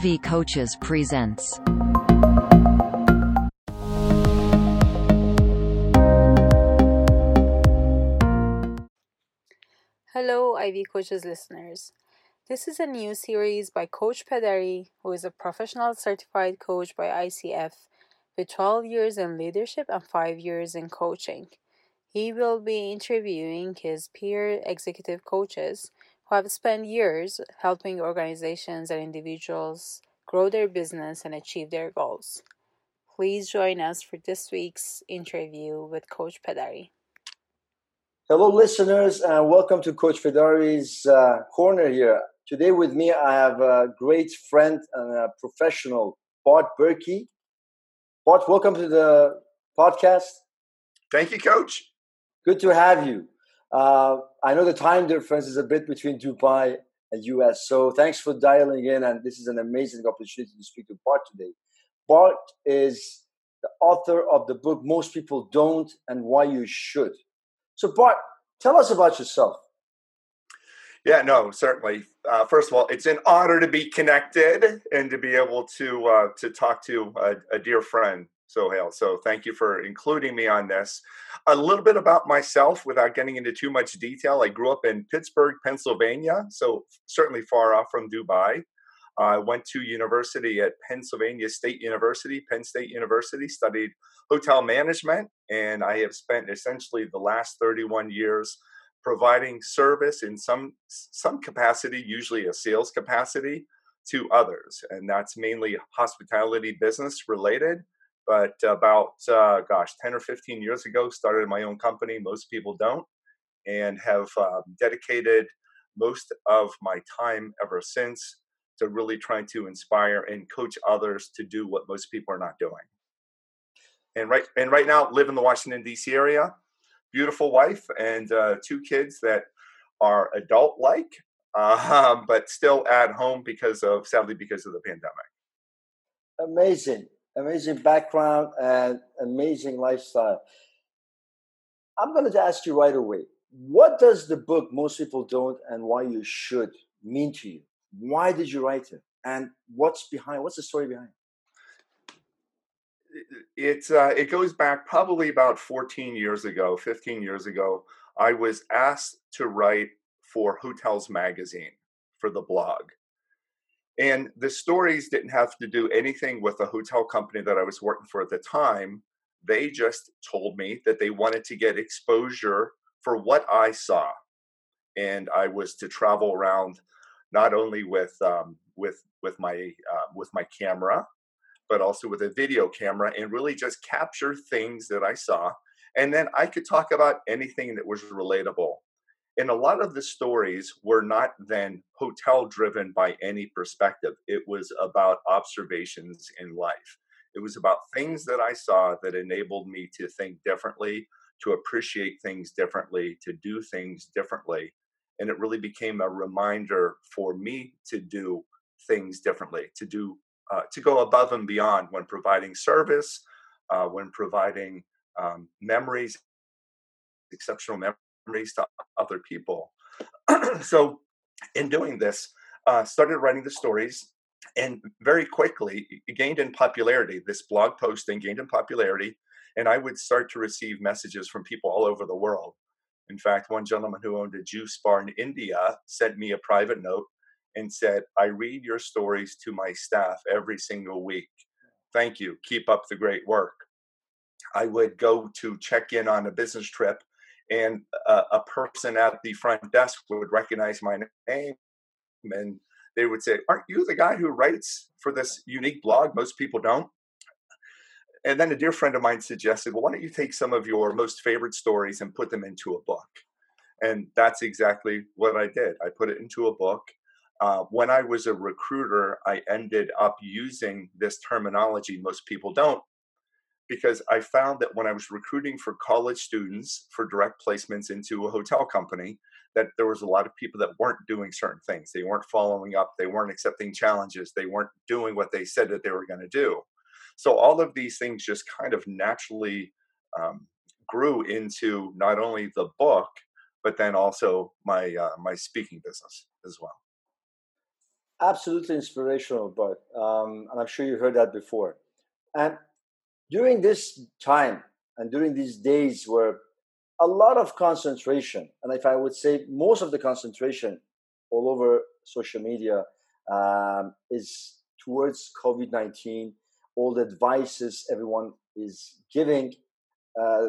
Ivy Coaches presents. Hello, Ivy Coaches listeners. This is a new series by Coach Pederi, who is a professional certified coach by ICF with 12 years in leadership and 5 years in coaching. He will be interviewing his peer executive coaches who have spent years helping organizations and individuals grow their business and achieve their goals. Please join us for this week's interview with Coach Pedari. Hello, listeners, and welcome to Coach Pedari's uh, corner here. Today, with me, I have a great friend and a professional, Bart Berkey. Bart, welcome to the podcast. Thank you, Coach. Good to have you. Uh, I know the time difference is a bit between Dubai and US, so thanks for dialing in. And this is an amazing opportunity to speak to Bart today. Bart is the author of the book Most People Don't and Why You Should. So, Bart, tell us about yourself. Yeah, no, certainly. Uh, first of all, it's an honor to be connected and to be able to uh, to talk to a, a dear friend Sohail. So thank you for including me on this. A little bit about myself without getting into too much detail. I grew up in Pittsburgh, Pennsylvania, so certainly far off from Dubai. I went to university at Pennsylvania State University, Penn State University, studied hotel management, and I have spent essentially the last 31 years providing service in some some capacity, usually a sales capacity, to others, and that's mainly hospitality business related but about uh, gosh 10 or 15 years ago started my own company most people don't and have uh, dedicated most of my time ever since to really trying to inspire and coach others to do what most people are not doing. And right and right now live in the washington d.c area beautiful wife and uh, two kids that are adult like uh, but still at home because of sadly because of the pandemic. Amazing amazing background and amazing lifestyle. I'm going to ask you right away what does the book Most People Don't and Why You Should mean to you? Why did you write it? And what's behind, what's the story behind it? uh, it goes back probably about 14 years ago, 15 years ago. I was asked to write for Hotels Magazine for the blog. And the stories didn't have to do anything with the hotel company that I was working for at the time. They just told me that they wanted to get exposure for what I saw. And I was to travel around not only with um, with with my uh, with my camera, but also with a video camera, and really just capture things that I saw. And then I could talk about anything that was relatable and a lot of the stories were not then hotel driven by any perspective. It was about observations in life. It was about things that I saw that enabled me to think differently, to appreciate things differently, to do things differently. And it really became a reminder for me to do things differently, to do uh, to go above and beyond when providing service, uh, when providing um, memories, exceptional memories memories to other people. so, in doing this, uh, started writing the stories, and very quickly gained in popularity. This blog posting gained in popularity, and I would start to receive messages from people all over the world. In fact, one gentleman who owned a juice bar in India sent me a private note and said, I read your stories to my staff every single week. Thank you. Keep up the great work. I would go to check in on a business trip and a, a person at the front desk would recognize my name and they would say, Aren't you the guy who writes for this unique blog? Most people don't. And then a dear friend of mine suggested, Well, why don't you take some of your most favorite stories and put them into a book? And that's exactly what I did. I put it into a book. Uh, when I was a recruiter, I ended up using this terminology most people don't because I found that when I was recruiting for college students for direct placements into a hotel company, that there was a lot of people that weren't doing certain things. They weren't following up, they weren't accepting challenges, they weren't doing what they said that they were going to do. So all of these things just kind of naturally um, grew into not only the book, but then also my uh, my speaking business as well. absolutely inspirational, but um, and I'm sure you heard that before. And during this time and during these days where a lot of concentration, and if I would say most of the concentration all over social media um, is towards COVID 19, all the advices everyone is giving uh,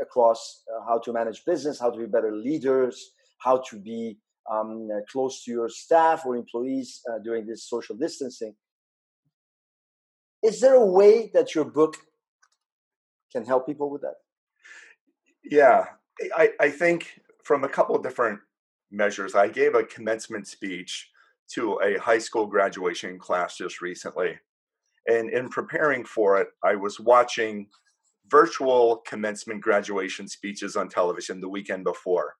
across uh, how to manage business, how to be better leaders, how to be um, close to your staff or employees uh, during this social distancing. Is there a way that your book can help people with that? Yeah, I, I think from a couple of different measures, I gave a commencement speech to a high school graduation class just recently. And in preparing for it, I was watching virtual commencement graduation speeches on television the weekend before.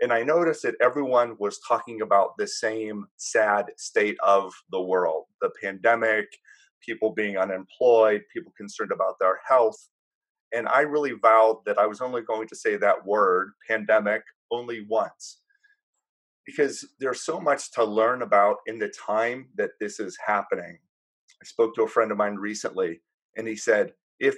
And I noticed that everyone was talking about the same sad state of the world the pandemic, people being unemployed, people concerned about their health. And I really vowed that I was only going to say that word, pandemic, only once. Because there's so much to learn about in the time that this is happening. I spoke to a friend of mine recently, and he said, if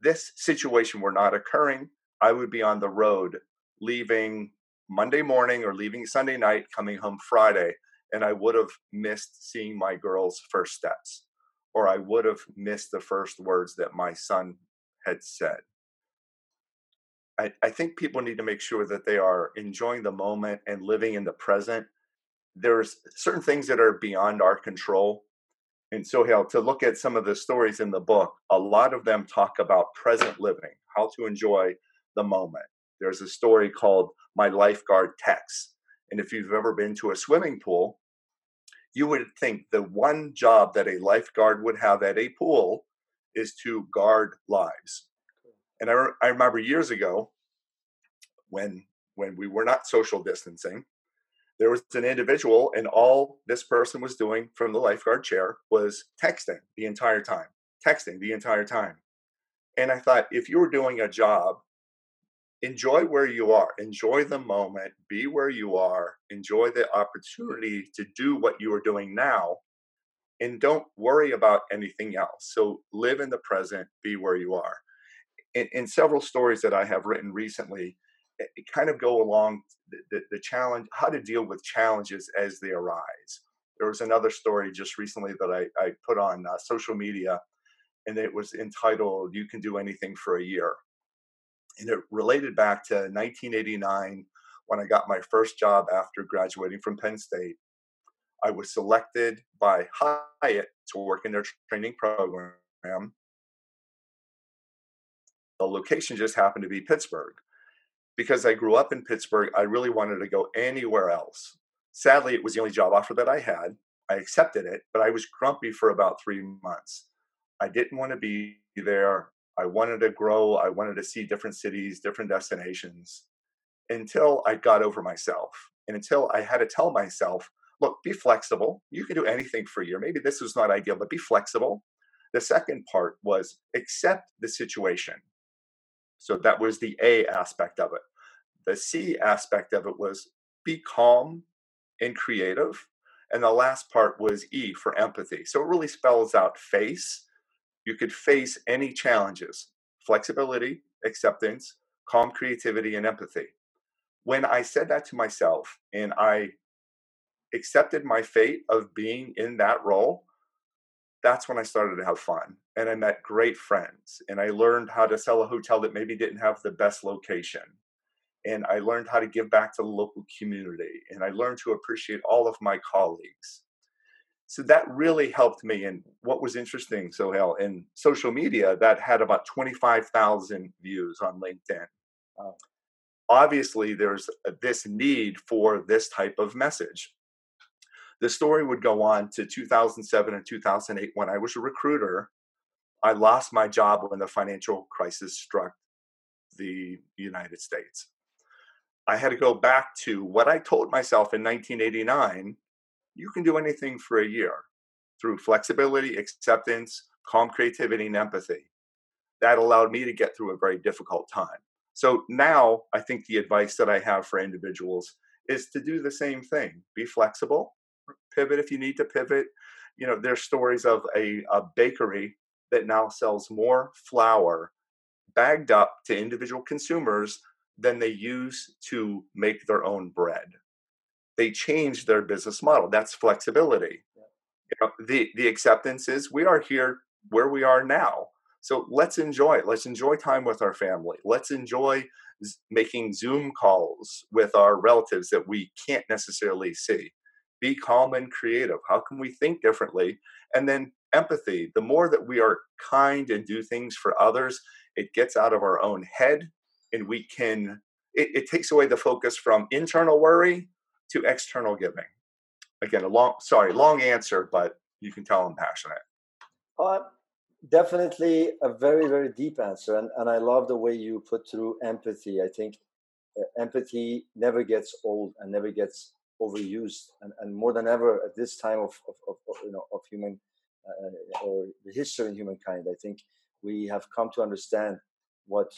this situation were not occurring, I would be on the road leaving Monday morning or leaving Sunday night, coming home Friday, and I would have missed seeing my girl's first steps, or I would have missed the first words that my son had said. I, I think people need to make sure that they are enjoying the moment and living in the present. There's certain things that are beyond our control. And Sohail, to look at some of the stories in the book, a lot of them talk about present living, how to enjoy the moment. There's a story called My Lifeguard Text. And if you've ever been to a swimming pool, you would think the one job that a lifeguard would have at a pool is to guard lives. And I, re- I remember years ago when when we were not social distancing, there was an individual, and all this person was doing from the lifeguard chair was texting the entire time, texting the entire time. And I thought, if you were doing a job enjoy where you are enjoy the moment be where you are enjoy the opportunity to do what you are doing now and don't worry about anything else. So live in the present be where you are. In, in several stories that i have written recently it, it kind of go along the, the, the challenge how to deal with challenges as they arise. There was another story just recently that i, I put on uh, social media and it was entitled you can do anything for a year and it related back to 1989 when I got my first job after graduating from Penn State. I was selected by Hyatt to work in their training program. The location just happened to be Pittsburgh. Because I grew up in Pittsburgh, I really wanted to go anywhere else. Sadly, it was the only job offer that I had. I accepted it, but I was grumpy for about three months. I didn't want to be there. I wanted to grow. I wanted to see different cities, different destinations until I got over myself and until I had to tell myself, look, be flexible. You can do anything for a year. Maybe this was not ideal, but be flexible. The second part was accept the situation. So that was the A aspect of it. The C aspect of it was be calm and creative. And the last part was E for empathy. So it really spells out face you could face any challenges flexibility, acceptance, calm creativity, and empathy. When I said that to myself and I accepted my fate of being in that role, that's when I started to have fun. And I met great friends. And I learned how to sell a hotel that maybe didn't have the best location. And I learned how to give back to the local community. And I learned to appreciate all of my colleagues so that really helped me. And what was interesting, Sohail, in social media, that had about 25,000 views on LinkedIn. Uh, obviously, there's this need for this type of message. The story would go on to 2007 and 2008 when I was a recruiter. I lost my job when the financial crisis struck the United States. I had to go back to what I told myself in 1989 you can do anything for a year through flexibility, acceptance, calm creativity, and empathy. That allowed me to get through a very difficult time. So now I think the advice that I have for individuals is to do the same thing be flexible, pivot if you need to pivot. You know, there's stories of a, a bakery that now sells more flour bagged up to individual consumers than they use to make their own bread. They changed their business model. That's flexibility. Yeah. You know, the the acceptance is we are here where we are now. So let's enjoy it. Let's enjoy time with our family. Let's enjoy making Zoom calls with our relatives that we can't necessarily see. Be calm and creative. How can we think differently? And then empathy. The more that we are kind and do things for others, it gets out of our own head and we can, it, it takes away the focus from internal worry to external giving. Again, a long, sorry, long answer, but you can tell I'm passionate. Uh, definitely a very, very deep answer. And, and I love the way you put through empathy. I think uh, empathy never gets old and never gets overused. And, and more than ever at this time of, of, of you know, of human uh, or the history in humankind, I think we have come to understand what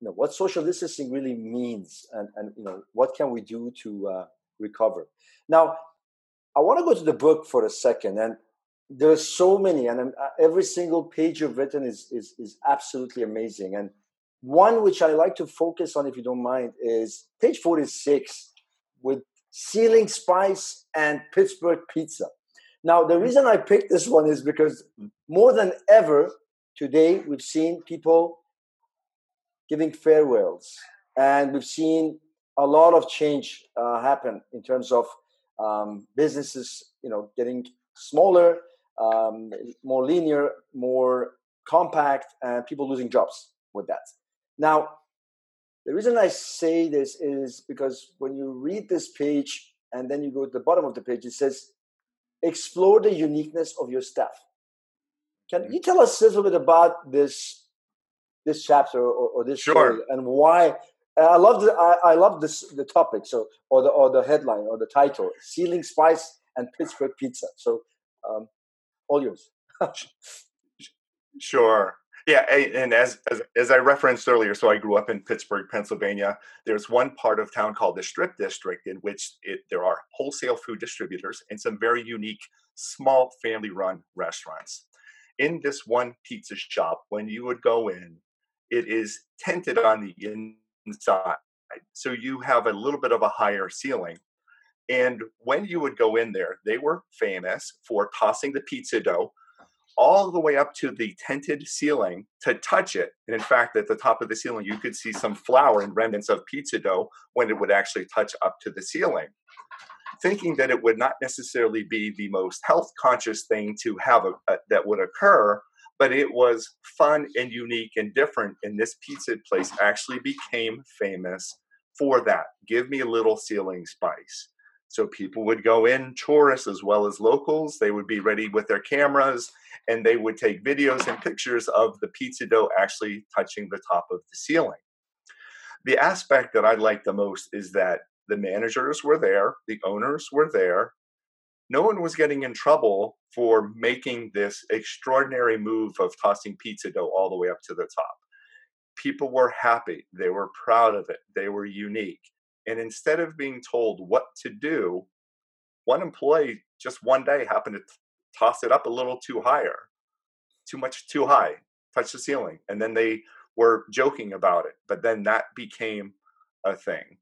you know what social distancing really means and and you know what can we do to uh, recover. Now i want to go to the book for a second and there are so many and uh, every single page you've written is, is is absolutely amazing. And one which i like to focus on if you don't mind is page 46 with ceiling spice and pittsburgh pizza. Now, the reason I picked this one is because more than ever today, we've seen people giving farewells, and we've seen a lot of change uh, happen in terms of um, businesses, you know, getting smaller, um, more linear, more compact, and people losing jobs with that. Now, the reason I say this is because when you read this page and then you go to the bottom of the page, it says explore the uniqueness of your staff. Can mm-hmm. you tell us a little bit about this this chapter or, or this sure. story and why? I love the I, I, love this the topic so or the or the headline or the title ceiling spice and Pittsburgh pizza. So um, all yours. sure. Yeah, and as, as, as I referenced earlier, so I grew up in Pittsburgh, Pennsylvania. There's one part of town called the Strip District, in which it, there are wholesale food distributors and some very unique small family-run restaurants. In this one pizza shop, when you would go in, it is tented on the inside, so you have a little bit of a higher ceiling. And when you would go in there, they were famous for tossing the pizza dough all the way up to the tented ceiling to touch it. And in fact, at the top of the ceiling, you could see some flour and remnants of pizza dough when it would actually touch up to the ceiling. Thinking that it would not necessarily be the most health conscious thing to have a, a, that would occur, but it was fun and unique and different. And this pizza place actually became famous for that. Give me a little ceiling spice. So people would go in, tourists as well as locals. They would be ready with their cameras and they would take videos and pictures of the pizza dough actually touching the top of the ceiling. The aspect that I like the most is that the managers were there, the owners were there. No one was getting in trouble for making this extraordinary move of tossing pizza dough all the way up to the top. People were happy, they were proud of it, they were unique and instead of being told what to do, one employee just one day happened to t- toss it up a little too higher, too much too high, touch the ceiling. And then they were joking about it. But then that became a thing.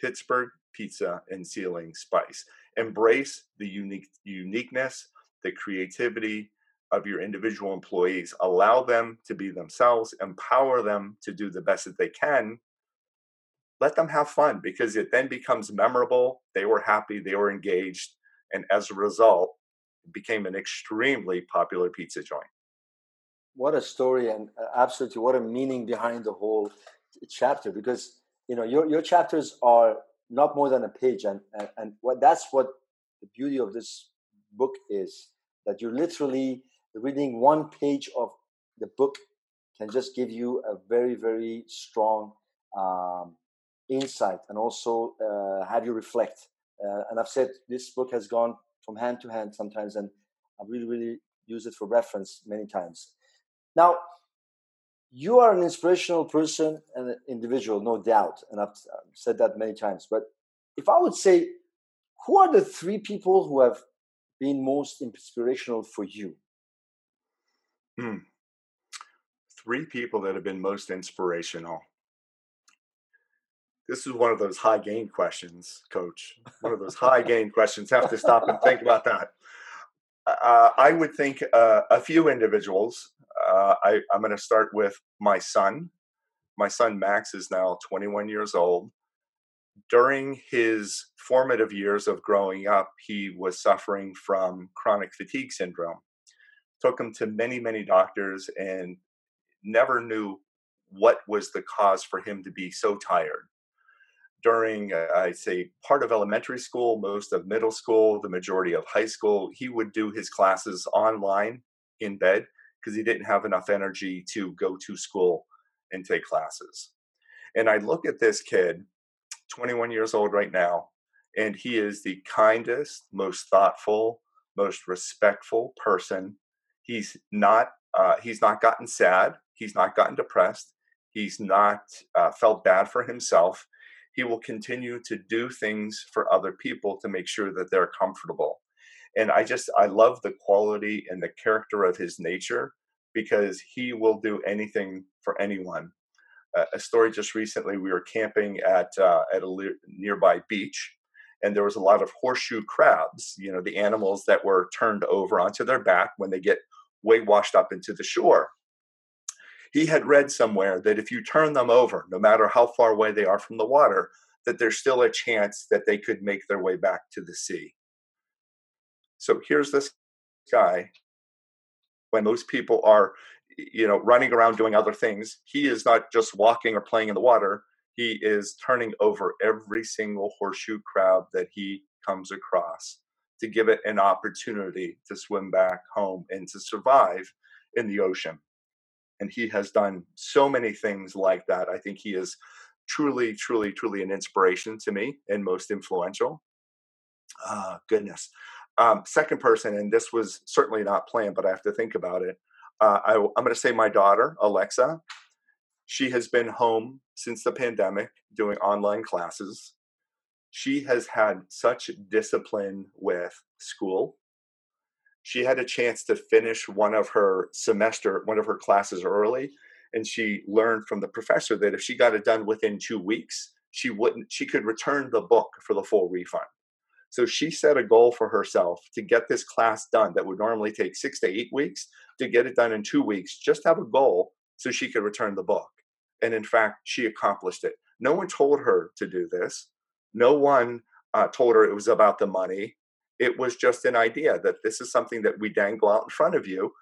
Pittsburgh pizza and ceiling spice. Embrace the unique uniqueness, the creativity of your individual employees. Allow them to be themselves, empower them to do the best that they can let them have fun because it then becomes memorable. They were happy, they were engaged, and as a result, it became an extremely popular pizza joint. What a story, and uh, absolutely what a meaning behind the whole chapter. Because you know your your chapters are not more than a page, and and, and what that's what the beauty of this book is that you're literally reading one page of the book can just give you a very very strong um, insight and also uh, have you reflect. Uh, and I've said this book has gone from hand to hand sometimes, and I really, really use it for reference many times. Now, you are an inspirational person and an individual, no doubt, and I've said that many times. But if I would say, who are the three people who have been most inspirational for you? Hmm. Three people that have been most inspirational. This is one of those high gain questions, coach. One of those high gain questions. Have to stop and think about that. Uh, I would think uh, a few individuals. Uh, I, I'm going to start with my son. My son Max is now 21 years old. During his formative years of growing up, he was suffering from chronic fatigue syndrome. Took him to many, many doctors and never knew what was the cause for him to be so tired during, uh, I'd say, part of elementary school, most of middle school, the majority of high school, he would do his classes online in bed because he didn't have enough energy to go to school and take classes. And I look at this kid, 21 years old right now, and he is the kindest, most thoughtful, most respectful person. He's not uh, he's not gotten sad. He's not gotten depressed. He's not uh, felt bad for himself he will continue to do things for other people to make sure that they're comfortable. And I just, I love the quality and the character of his nature because he will do anything for anyone. Uh, a story just recently, we were camping at, uh, at a le- nearby beach and there was a lot of horseshoe crabs, you know, the animals that were turned over onto their back when they get way washed up into the shore he had read somewhere that if you turn them over, no matter how far away they are from the water, that there's still a chance that they could make their way back to the sea. So here's this guy. When most people are, you know, running around doing other things, he is not just walking or playing in the water. He is turning over every single horseshoe crab that he comes across to give it an opportunity to swim back home and to survive in the ocean and he has done so many things like that. I think he is truly, truly, truly an inspiration to me and most influential. Uh, goodness. Um, second person, and this was certainly not planned, but I have to think about it. Uh, I, I'm going to say my daughter, Alexa. She has been home since the pandemic doing online classes. She has had such discipline with school she had a chance to finish one of her semester, one of her classes early, and she learned from the professor that if she got it done within two weeks, she wouldn't, she could return the book for the full refund. So she set a goal for herself to get this class done that would normally take six to eight weeks to get it done in two weeks, just have a goal so she could return the book. And in fact, she accomplished it. No one told her to do this. No one uh, told her it was about the money. It was just an idea that this is something that we dangle out in front of you.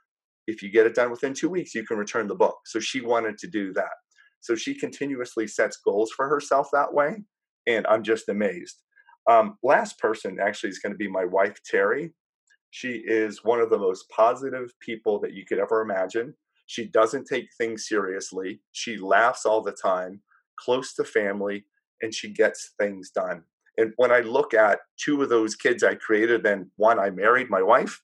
If you get it done within two weeks, you can return the book. So she wanted to do that. So she continuously sets goals for herself that way. And I'm just amazed. Um, last person actually is going to be my wife, Terry. She is one of the most positive people that you could ever imagine. She doesn't take things seriously. She laughs all the time, close to family, and she gets things done. And when I look at two of those kids I created, and one I married, my wife,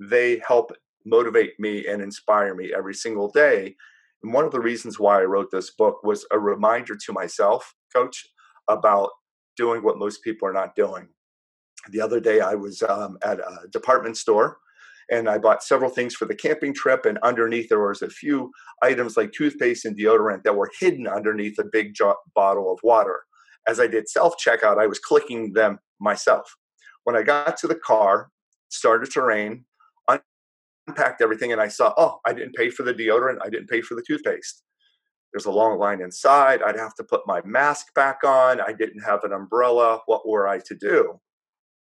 they help motivate me and inspire me every single day. And one of the reasons why I wrote this book was a reminder to myself, coach, about doing what most people are not doing. The other day, I was um, at a department store and I bought several things for the camping trip. And underneath, there was a few items like toothpaste and deodorant that were hidden underneath a big jo- bottle of water as I did self checkout, I was clicking them myself. When I got to the car, started to rain, unpacked everything, and I saw, oh, I didn't pay for the deodorant, I didn't pay for the toothpaste. There's a long line inside. I'd have to put my mask back on. I didn't have an umbrella. What were I to do?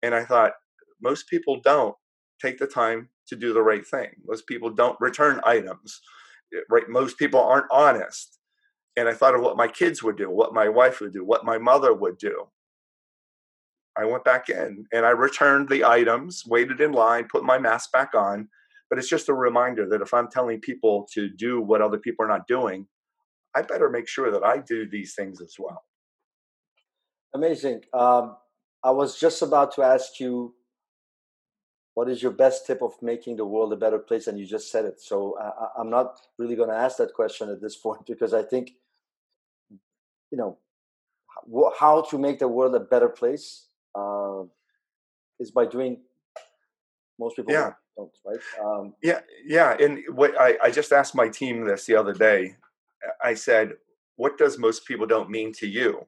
And I thought, most people don't take the time to do the right thing. Most people don't return items. Eh, right? Most people aren't honest and I thought of what my kids would do, what my wife would do, what my mother would do. I went back in and I returned the items, waited in line, put my mask back on. But it's just a reminder that if I'm telling people to do what other people are not doing, I better make sure that I do these things as well. Amazing. Um, I was just about to ask you what is your best tip of making the world a better place and you just said it so I, am not really going to ask that question at this point because i think you know how to make the world a better place uh, is by doing. Most people Yeah. don't, right? Um, Yeah, yeah. And what I, I just asked my team this the other day. I said, "What does most people don't mean to you?"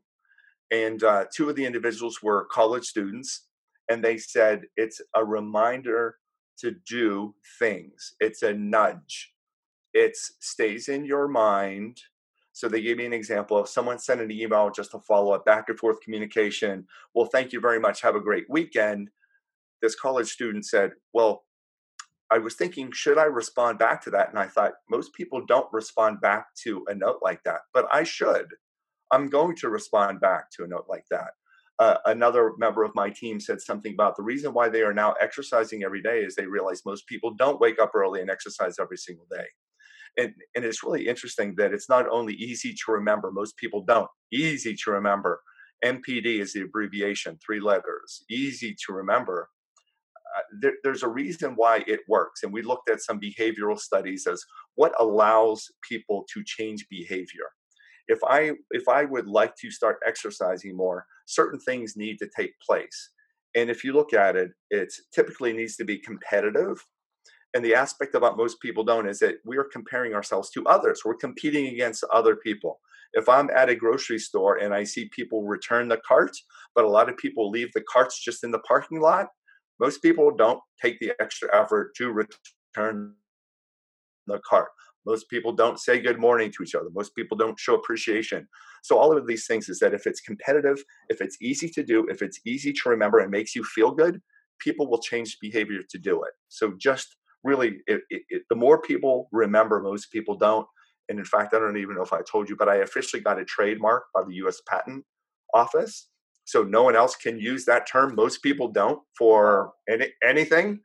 And uh, two of the individuals were college students, and they said it's a reminder to do things. It's a nudge. It stays in your mind. So they gave me an example of someone sent an email just to follow up back and forth communication. Well, thank you very much. Have a great weekend. This college student said, Well, I was thinking, should I respond back to that? And I thought, most people don't respond back to a note like that, but I should. I'm going to respond back to a note like that. Uh, another member of my team said something about the reason why they are now exercising every day is they realize most people don't wake up early and exercise every single day. And, and it's really interesting that it's not only easy to remember, most people don't. Easy to remember. MPD is the abbreviation, three letters, easy to remember there, there's a reason why it works. And we looked at some behavioral studies as what allows people to change behavior. If I if I would like to start exercising more, certain things need to take place. And if you look at it, it typically needs to be competitive. And the aspect about most people don't is that we are comparing ourselves to others. We're competing against other people. If I'm at a grocery store and I see people return the cart, but a lot of people leave the carts just in the parking lot, most people don't take the extra effort to return the cart. Most people don't say good morning to each other. Most people don't show appreciation. So, all of these things is that if it's competitive, if it's easy to do, if it's easy to remember and makes you feel good, people will change behavior to do it. So, just really, it, it, it, the more people remember, most people don't. And in fact, I don't even know if I told you, but I officially got a trademark by the US Patent Office so no one else can use that term. Most people don't for any, anything.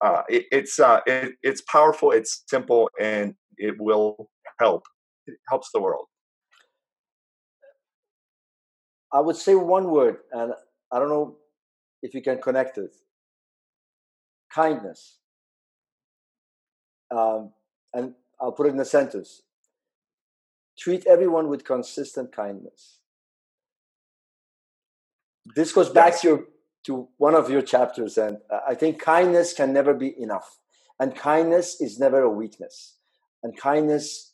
Uh, it, it's uh, it, it's powerful. It's simple, and it will help. It helps the world. I would say one word, and I don't know if you can connect it. Kindness. Um, and I'll put it in a sentence. Treat everyone with consistent kindness this goes back yes. to your, to one of your chapters and i think kindness can never be enough and kindness is never a weakness and kindness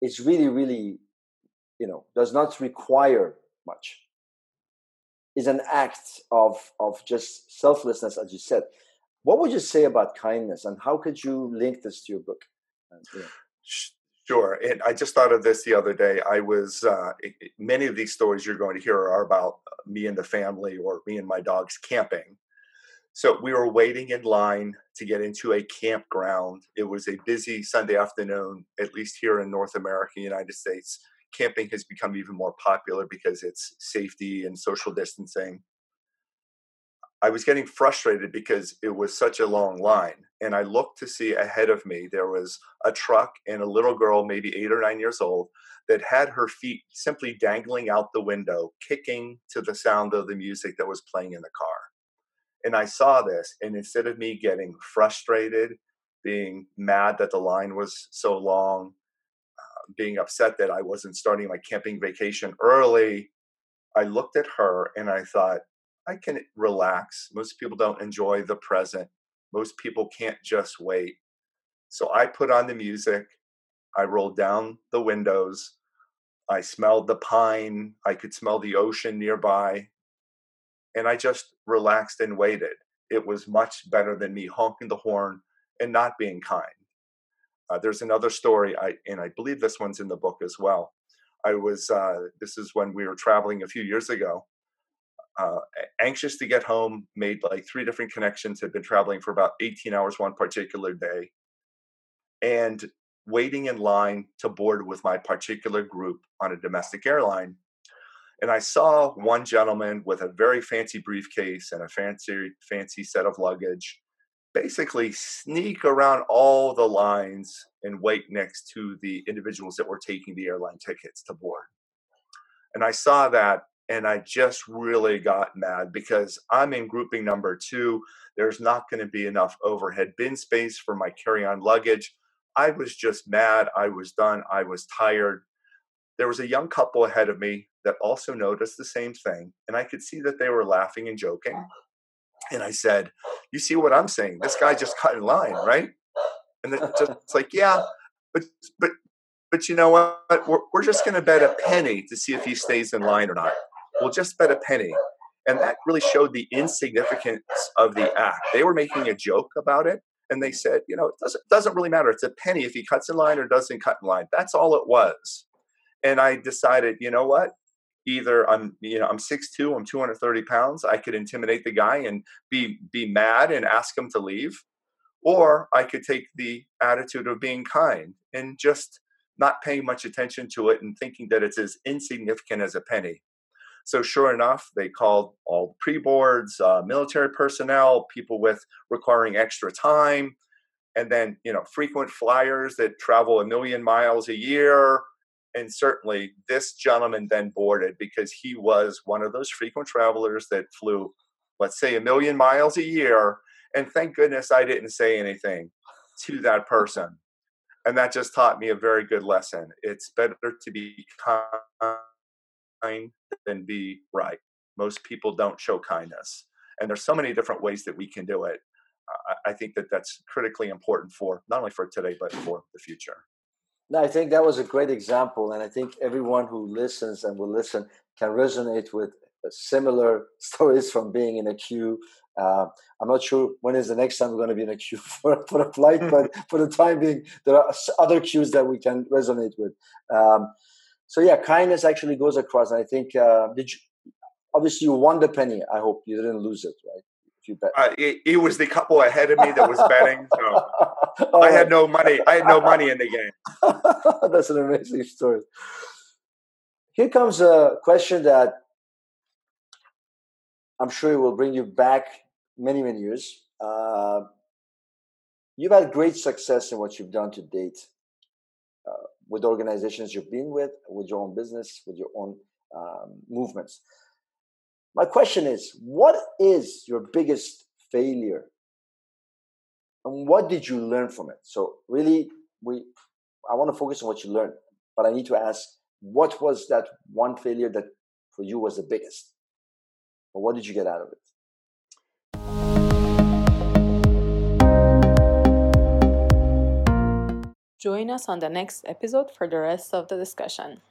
is really really you know does not require much is an act of of just selflessness as you said what would you say about kindness and how could you link this to your book and, you know. Sure. And I just thought of this the other day. I was, uh, many of these stories you're going to hear are about me and the family or me and my dogs camping. So we were waiting in line to get into a campground. It was a busy Sunday afternoon, at least here in North America, United States. Camping has become even more popular because it's safety and social distancing. I was getting frustrated because it was such a long line. And I looked to see ahead of me, there was a truck and a little girl, maybe eight or nine years old, that had her feet simply dangling out the window, kicking to the sound of the music that was playing in the car. And I saw this, and instead of me getting frustrated, being mad that the line was so long, uh, being upset that I wasn't starting my camping vacation early, I looked at her and I thought, I can relax. Most people don't enjoy the present. Most people can't just wait. So I put on the music. I rolled down the windows. I smelled the pine. I could smell the ocean nearby. And I just relaxed and waited. It was much better than me honking the horn and not being kind. Uh, there's another story, I, and I believe this one's in the book as well. I was, uh, this is when we were traveling a few years ago uh, anxious to get home, made like three different connections, had been traveling for about 18 hours one particular day, and waiting in line to board with my particular group on a domestic airline. And I saw one gentleman with a very fancy briefcase and a fancy, fancy set of luggage basically sneak around all the lines and wait next to the individuals that were taking the airline tickets to board. And I saw that and I just really got mad because I'm in grouping number two. There's not going to be enough overhead bin space for my carry on luggage. I was just mad. I was done. I was tired. There was a young couple ahead of me that also noticed the same thing, and I could see that they were laughing and joking. And I said, You see what I'm saying? This guy just cut in line, right? And it's just it's like, Yeah, but, but, but you know what? We're, we're just going to bet a penny to see if he stays in line or not. We'll just bet a penny. And that really showed the insignificance of the act. They were making a joke about it. And they said, you know, it doesn't, doesn't really matter. It's a penny if he cuts in line or doesn't cut in line. That's all it was. And I decided, you know what? Either I'm, you know, I'm 6'2", I'm 230 pounds. I could intimidate the guy and be be mad and ask him to leave, or I could take the attitude of being kind and just not paying much attention to it and thinking that it's as insignificant as a penny. So sure enough, they called all pre boards, uh, military personnel, people with requiring extra time, and then you know frequent flyers that travel a million miles a year. And certainly, this gentleman then boarded because he was one of those frequent travelers that flew, let's say, a million miles a year. And thank goodness I didn't say anything to that person. And that just taught me a very good lesson. It's better to be kind than be right. Most people don't show kindness. And there's so many different ways that we can do it. I think that that's critically important for not only for today, but for the future. No, I think that was a great example. And I think everyone who listens and will listen can resonate with similar stories from being in a queue. Uh, I'm not sure when is the next time we're going to be in a queue for, for a flight, but for the time being, there are other queues that we can resonate with. Um, so yeah, kindness actually goes across. And I think uh, did you, obviously you won the penny. I hope you didn't lose it, right? If you bet, uh, it, it, was the couple ahead of me that was betting. So I had no money. I had no money in the game. That's an amazing story. Here comes a question that I'm sure it will bring you back many, many years. Uh, you've had great success in what you've done to date with organizations you've been with, with your own business, with your own um, movements. My question is what is your biggest failure? And what did you learn from it? So, really, we I want to focus on what you learned, but I need to ask what was that one failure that for you was the biggest? Or what did you get out of it? Join us on the next episode for the rest of the discussion.